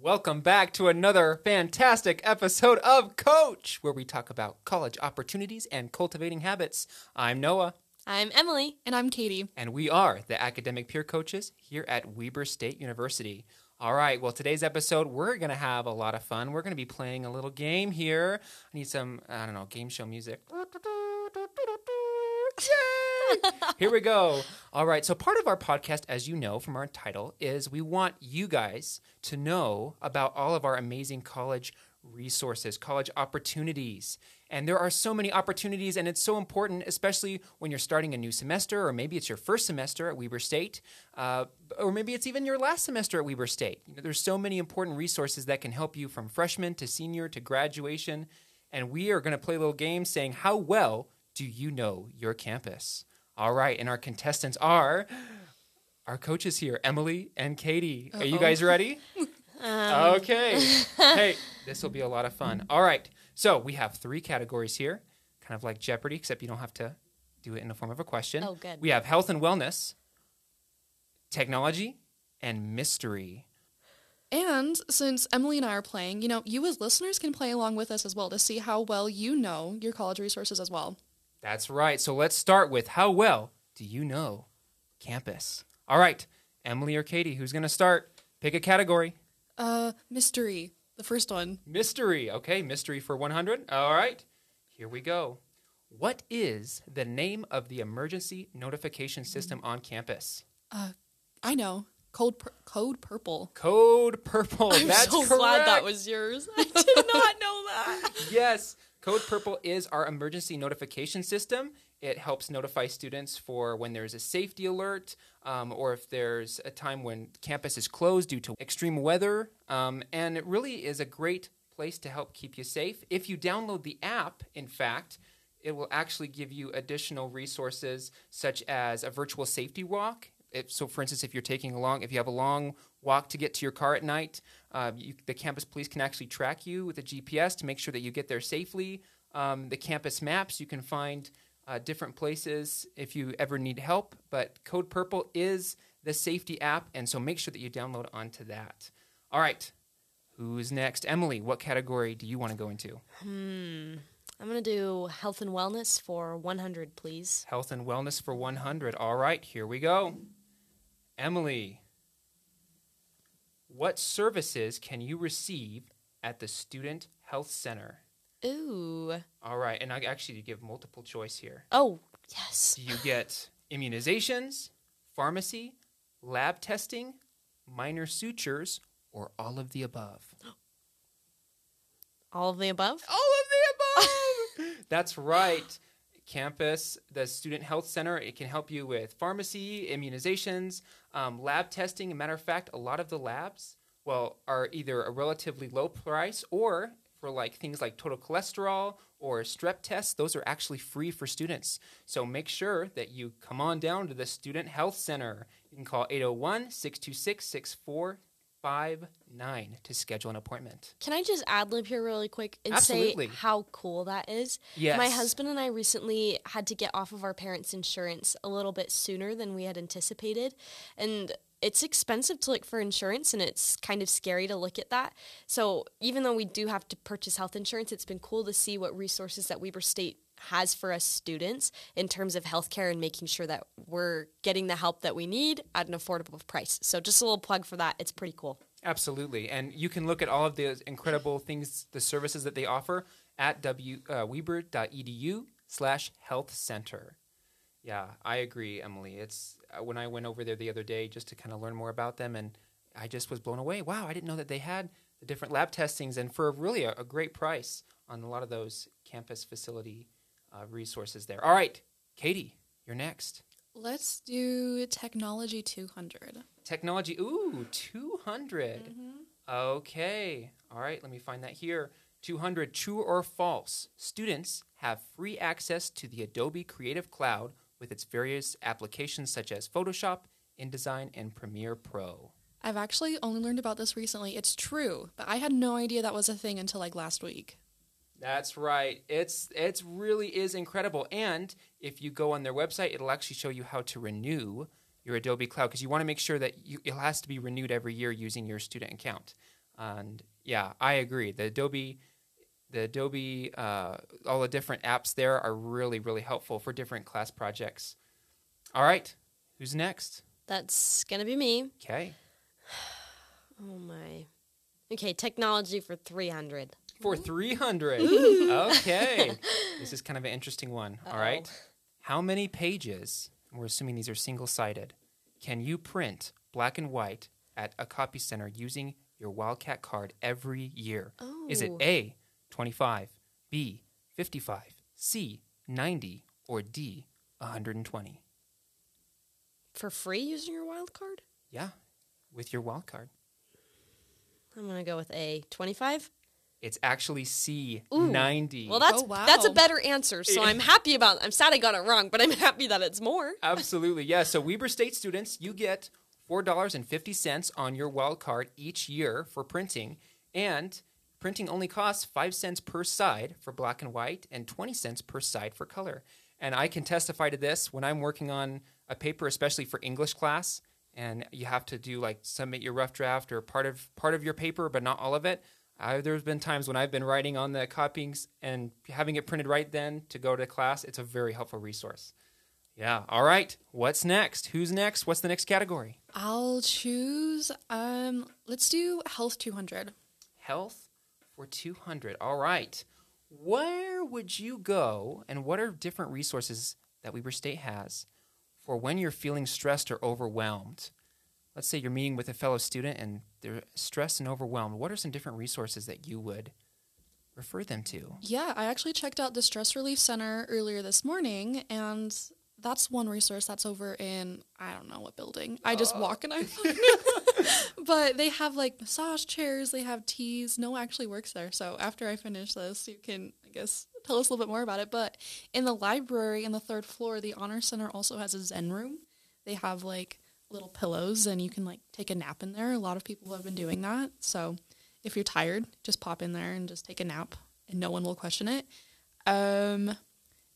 Welcome back to another fantastic episode of Coach, where we talk about college opportunities and cultivating habits. I'm Noah, I'm Emily. And I'm Katie. and we are the academic peer coaches here at Weber State University. All right, well, today's episode, we're going to have a lot of fun. We're going to be playing a little game here. I need some, I don't know, game show music. Here we go. All right. So, part of our podcast, as you know from our title, is we want you guys to know about all of our amazing college resources, college opportunities. And there are so many opportunities, and it's so important, especially when you're starting a new semester, or maybe it's your first semester at Weber State, uh, or maybe it's even your last semester at Weber State. You know, there's so many important resources that can help you from freshman to senior to graduation. And we are going to play a little game saying, How well do you know your campus? All right, and our contestants are our coaches here, Emily and Katie. Are you guys ready? Um, okay. hey, this will be a lot of fun. All right. So we have three categories here, kind of like Jeopardy, except you don't have to do it in the form of a question. Oh, good. We have health and wellness, technology, and mystery. And since Emily and I are playing, you know, you as listeners can play along with us as well to see how well you know your college resources as well. That's right. So let's start with how well do you know campus? All right. Emily or Katie, who's going to start? Pick a category. Uh, mystery, the first one. Mystery. Okay, mystery for 100. All right, here we go. What is the name of the emergency notification system on campus? Uh, I know. Code pur- Code Purple. Code Purple. I'm That's so correct. glad that was yours. I did not know that. yes. Code Purple is our emergency notification system. It helps notify students for when there's a safety alert um, or if there's a time when campus is closed due to extreme weather. Um, and it really is a great place to help keep you safe. If you download the app, in fact, it will actually give you additional resources such as a virtual safety walk. If, so, for instance, if you're taking a long, if you have a long walk to get to your car at night, uh, you, the campus police can actually track you with a GPS to make sure that you get there safely. Um, the campus maps, you can find uh, different places if you ever need help. But Code Purple is the safety app, and so make sure that you download onto that. All right, who's next? Emily, what category do you want to go into? Hmm. I'm going to do health and wellness for 100, please. Health and wellness for 100. All right, here we go. Emily, what services can you receive at the Student Health Center? Ooh. All right, and I actually give multiple choice here. Oh, yes. Do you get immunizations, pharmacy, lab testing, minor sutures, or all of the above? All of the above? All of the above. That's right. Campus, the Student Health Center, it can help you with pharmacy, immunizations, um, lab testing. As a matter of fact, a lot of the labs, well, are either a relatively low price or for like things like total cholesterol or strep tests, those are actually free for students. So make sure that you come on down to the Student Health Center. You can call 801 626 6459 to schedule an appointment. Can I just ad lib here really quick and Absolutely. say how cool that is? Yes. My husband and I recently had to get off of our parents' insurance a little bit sooner than we had anticipated. And it's expensive to look for insurance and it's kind of scary to look at that. So even though we do have to purchase health insurance, it's been cool to see what resources that Weber State has for us students in terms of healthcare and making sure that we're getting the help that we need at an affordable price. So just a little plug for that. It's pretty cool. Absolutely. And you can look at all of the incredible things, the services that they offer at w, uh, weber.edu slash health center. Yeah, I agree, Emily. It's uh, when I went over there the other day just to kind of learn more about them, and I just was blown away. Wow, I didn't know that they had the different lab testings, and for really a, a great price on a lot of those campus facility uh, resources there. All right, Katie, you're next. Let's do Technology 200. Technology, ooh, 200. Okay. All right, let me find that here. 200 true or false. Students have free access to the Adobe Creative Cloud with its various applications such as Photoshop, InDesign, and Premiere Pro. I've actually only learned about this recently. It's true, but I had no idea that was a thing until like last week. That's right. It's it's really is incredible. And if you go on their website, it'll actually show you how to renew your Adobe Cloud because you want to make sure that you, it has to be renewed every year using your student account. And yeah, I agree. The Adobe, the Adobe, uh, all the different apps there are really, really helpful for different class projects. All right, who's next? That's gonna be me. Okay, Oh my. Okay, technology for 300. For three hundred. okay, this is kind of an interesting one. All right, how many pages? We're assuming these are single-sided. Can you print black and white at a copy center using your Wildcat card every year? Is it Oh. A, 25, B, 55, C, 90, or D, 120? For free using your wild card? Yeah, with your wild card. I'm gonna go with A. 25? It's actually C, Ooh. 90. Well, that's Oh, wow. that's a better answer. So I'm happy about. I'm sad I got it wrong, but I'm happy that it's more. Absolutely, yeah. So Weber State students, you get four dollars and fifty cents on your wild card each year for printing, and printing only costs five cents per side for black and white, and twenty cents per side for color. And I can testify to this when I'm working on a paper, especially for English class, and you have to do like submit your rough draft or part of part of your paper, but not all of it. I, there's been times when I've been writing on the copyings and having it printed right then to go to class. It's a very helpful resource. Yeah. All right. What's next? Who's next? What's the next category? I'll choose. Um, let's do health 200. Health for 200. All right. Where would you go and what are different resources that Weber State has for when you're feeling stressed or overwhelmed? Let's say you're meeting with a fellow student and they're stressed and overwhelmed. What are some different resources that you would refer them to? Yeah, I actually checked out the Stress Relief Center earlier this morning, and that's one resource that's over in I don't know what building. I just oh. walk and I find but they have like massage chairs, they have teas. No one actually works there. So after I finish this, you can I guess tell us a little bit more about it. But in the library in the third floor, the Honor Center also has a Zen room. They have like little pillows and you can like take a nap in there. A lot of people have been doing that. So if you're tired, just pop in there and just take a nap and no one will question it. Um,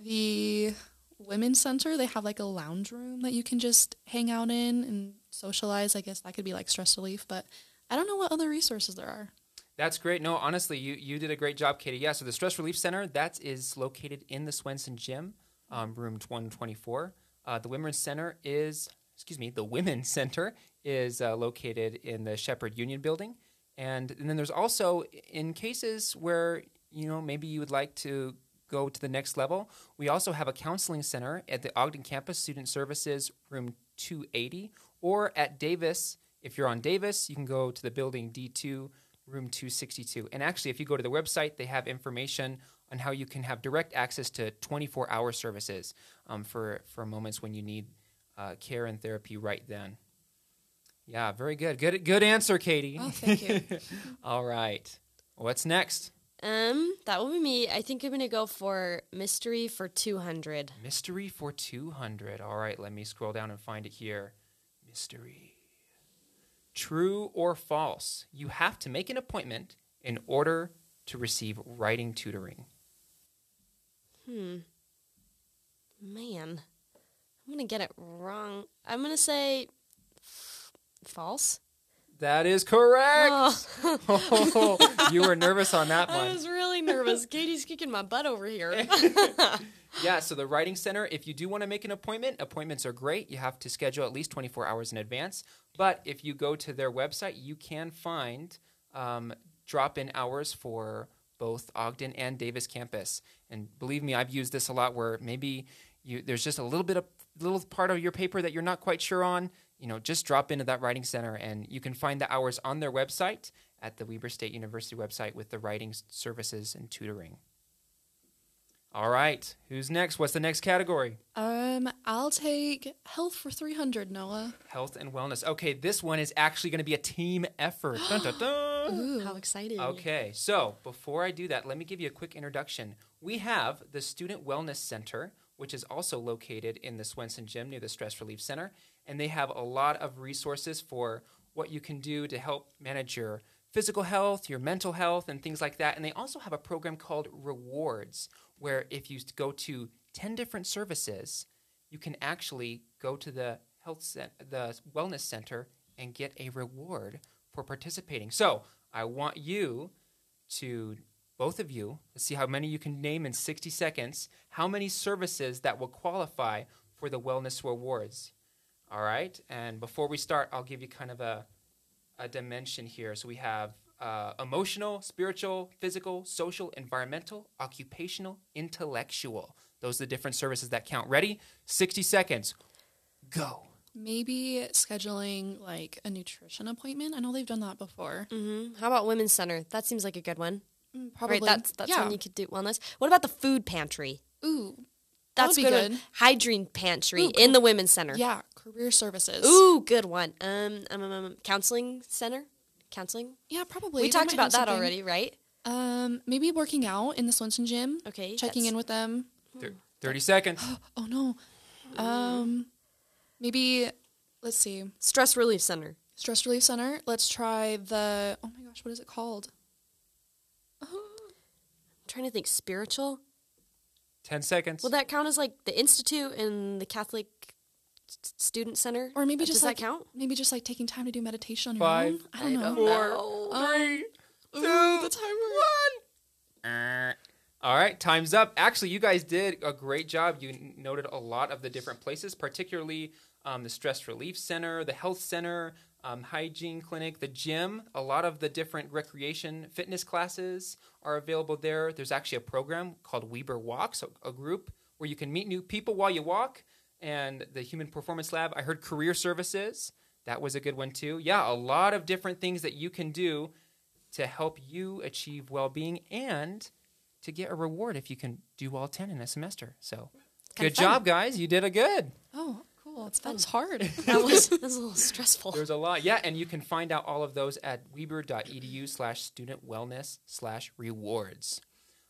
the women's center, they have like a lounge room that you can just hang out in and socialize. I guess that could be like stress relief, but I don't know what other resources there are. That's great. No, honestly, you, you did a great job, Katie. Yeah, so the Stress Relief Center, that is located in the Swenson Gym, um, room 124. Uh, the Women's Center is, excuse me, the Women's Center is uh, located in the Shepherd Union Building. And, and then there's also, in cases where, you know, maybe you would like to go to the next level, we also have a counseling center at the Ogden campus, Student Services, room 280, or at Davis. If you're on Davis, you can go to the building D2, room 262. And actually, if you go to the website, they have information on how you can have direct access to 24 hour services um, for, for moments when you need uh, care and therapy right then. Yeah, very good. Good, good answer, Katie. Oh, thank you. All right. What's next? Um, that will be me. I think I'm gonna go for mystery for 200. Mystery for 200. All right, let me scroll down and find it here. Mystery. True or false? You have to make an appointment in order to receive writing tutoring. Hmm. Man, I'm gonna get it wrong. I'm gonna say f- false. That is correct. Oh, Oh, you were nervous on that one. I was really nervous. Katie's kicking my butt over here. Yeah, so the Writing Center, if you do want to make an appointment, appointments are great. You have to schedule at least 24 hours in advance. But if you go to their website, you can find um, drop in hours for both Ogden and Davis campus. And believe me, I've used this a lot where maybe you, there's just a little bit of little part of your paper that you're not quite sure on. You know, just drop into that Writing Center and you can find the hours on their website at the Weber State University website with the writing services and tutoring. All right. Who's next? What's the next category? Um, I'll take health for 300, Noah. Health and wellness. Okay, this one is actually going to be a team effort. Dun, dun, dun. How exciting. Okay, so before I do that, let me give you a quick introduction. We have the Student Wellness Center, which is also located in the Swenson Gym near the Stress Relief Center, and they have a lot of resources for what you can do to help manage your physical health, your mental health, and things like that. And they also have a program called Rewards, where if you go to 10 different services, you can actually go to the health cent- the wellness center and get a reward for participating. So I want you to, both of you, let's see how many you can name in 60 seconds, how many services that will qualify for the Wellness Rewards. All right? And before we start, I'll give you kind of a, a dimension here. So we have uh, emotional, spiritual, physical, social, environmental, occupational, intellectual. Those are the different services that count. Ready? 60 seconds. Go. Maybe scheduling like a nutrition appointment. I know they've done that before. hmm How about women's center? That seems like a good one. Mm, Probably. Right, that's that's yeah. one you could do wellness. What about the food pantry? Ooh, that That's would be good. one. good. Hygiene pantry Ooh, in the women's center. Yeah, career services. Ooh, good one. Um, um, um, um, counseling center, counseling. Yeah, probably. we They talked about that already, right? Um, maybe working out in the Swenson gym. Okay, Checking that's- in with them. Thir- 30 seconds. Oh no. Um, maybe let's see. Stress relief center. Stress relief center. Let's try the. Oh my gosh, what is it called? I'm trying to think. Spiritual. 10 seconds. Will that count as like the institute and the Catholic s- student center? Or maybe just does like that count? maybe just like taking time to do meditation on your Five, own. I don't know. Four, know. three, Ooh, two, the timer. Uh, All right, time's up. Actually, you guys did a great job. You n- noted a lot of the different places, particularly um, the stress relief center, the health center, um, hygiene clinic, the gym. A lot of the different recreation fitness classes are available there. There's actually a program called Weber Walks, a, a group where you can meet new people while you walk. And the Human Performance Lab. I heard career services. That was a good one too. Yeah, a lot of different things that you can do to help you achieve well-being and to get a reward if you can do all 10 in a semester. So, kinda good fun. job, guys. You did a good. Oh, cool. That was hard. That was that was a little stressful. There's a lot. Yeah, and you can find out all of those at weber.edu slash student wellness slash rewards.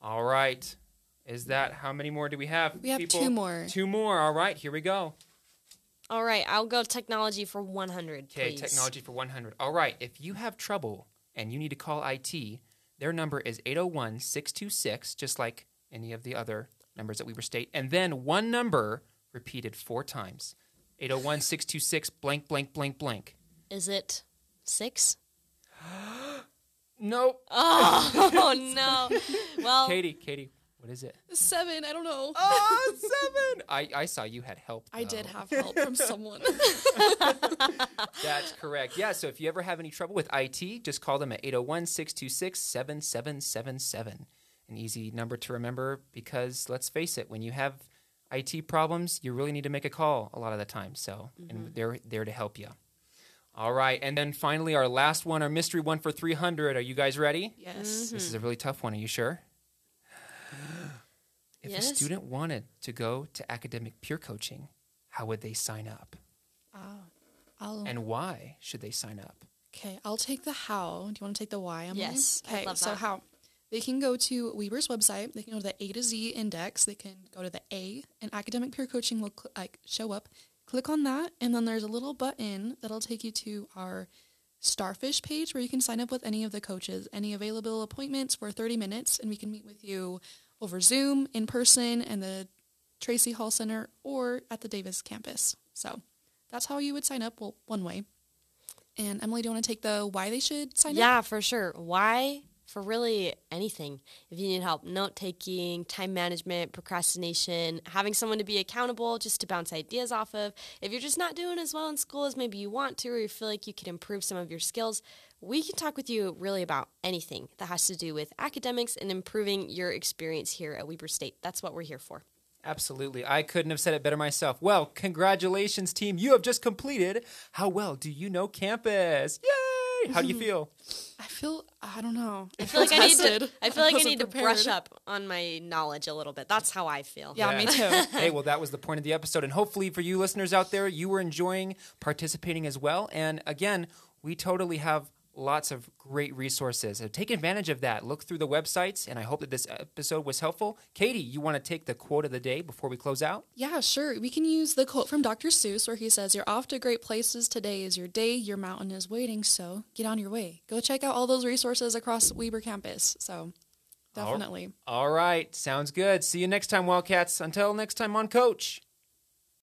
All right. Is that how many more do we have? We have people? two more. Two more. All right, here we go. All right, I'll go technology for 100. Okay, please. technology for 100. All right, if you have trouble and you need to call IT, their number is 801 626, just like any of the other numbers that Weber State. And then one number repeated four times 801 626 blank, blank, blank, blank. Is it six? Nope. Oh no. Well, Katie, Katie, what is it? Seven. I don't know. Oh, seven. I, I saw you had help. I did have help from someone. That's correct. Yeah, so if you ever have any trouble with IT, just call them at 801 626 7777. An easy number to remember because let's face it, when you have IT problems, you really need to make a call a lot of the time. So, and mm-hmm. they're there to help you. All right, and then finally, our last one, our mystery one for 300. Are you guys ready? yes. Mm-hmm. This is a really tough one. Are you sure? If Yes. a student wanted to go to academic peer coaching, how would they sign up? Oh, I'll, And why should they sign up? okay, I'll take the how. Do you want to take the why? Emily? Yes, I'd Okay, so how? They can go to Weber's website. They can go to the A to Z index. They can go to the A, and academic peer coaching will cl- like show up. Click on that, and then there's a little button that'll take you to our Starfish page where you can sign up with any of the coaches, any available appointments for 30 minutes, and we can meet with you over Zoom, in person, in the Tracy Hall Center, or at the Davis campus. So that's how you would sign up. Well, one way. And Emily, do you want to take the why they should sign up? yeah, for sure. Why? For really anything. If you need help note taking, time management, procrastination, having someone to be accountable, just to bounce ideas off of. If you're just not doing as well in school as maybe you want to, or you feel like you could improve some of your skills, we can talk with you really about anything that has to do with academics and improving your experience here at Weber State. That's what we're here for. Absolutely. I couldn't have said it better myself. Well, congratulations, team. You have just completed How Well Do You Know Campus? Yay! How do you hmm. feel? I feel I don't know. I feel like I need to. I feel like I wasn't need to brush up on my knowledge a little bit. That's how I feel. Yeah, me too. hey, well, that was the point of the episode. And hopefully, for you listeners out there, you were enjoying participating as well. And again, we totally have lots of great resources. So take advantage of that. Look through the websites. And I hope that this episode was helpful. Katie, you want to take the quote of the day before we close out? Yeah, sure. We can use the quote from Dr. Seuss where he says, You're off to great places. Today is your day. Your mountain is waiting. So get on your way. Go check out all those resources across Weber campus. So definitely. All right. Sounds good. See you next time, Wildcats. Until next time on Coach.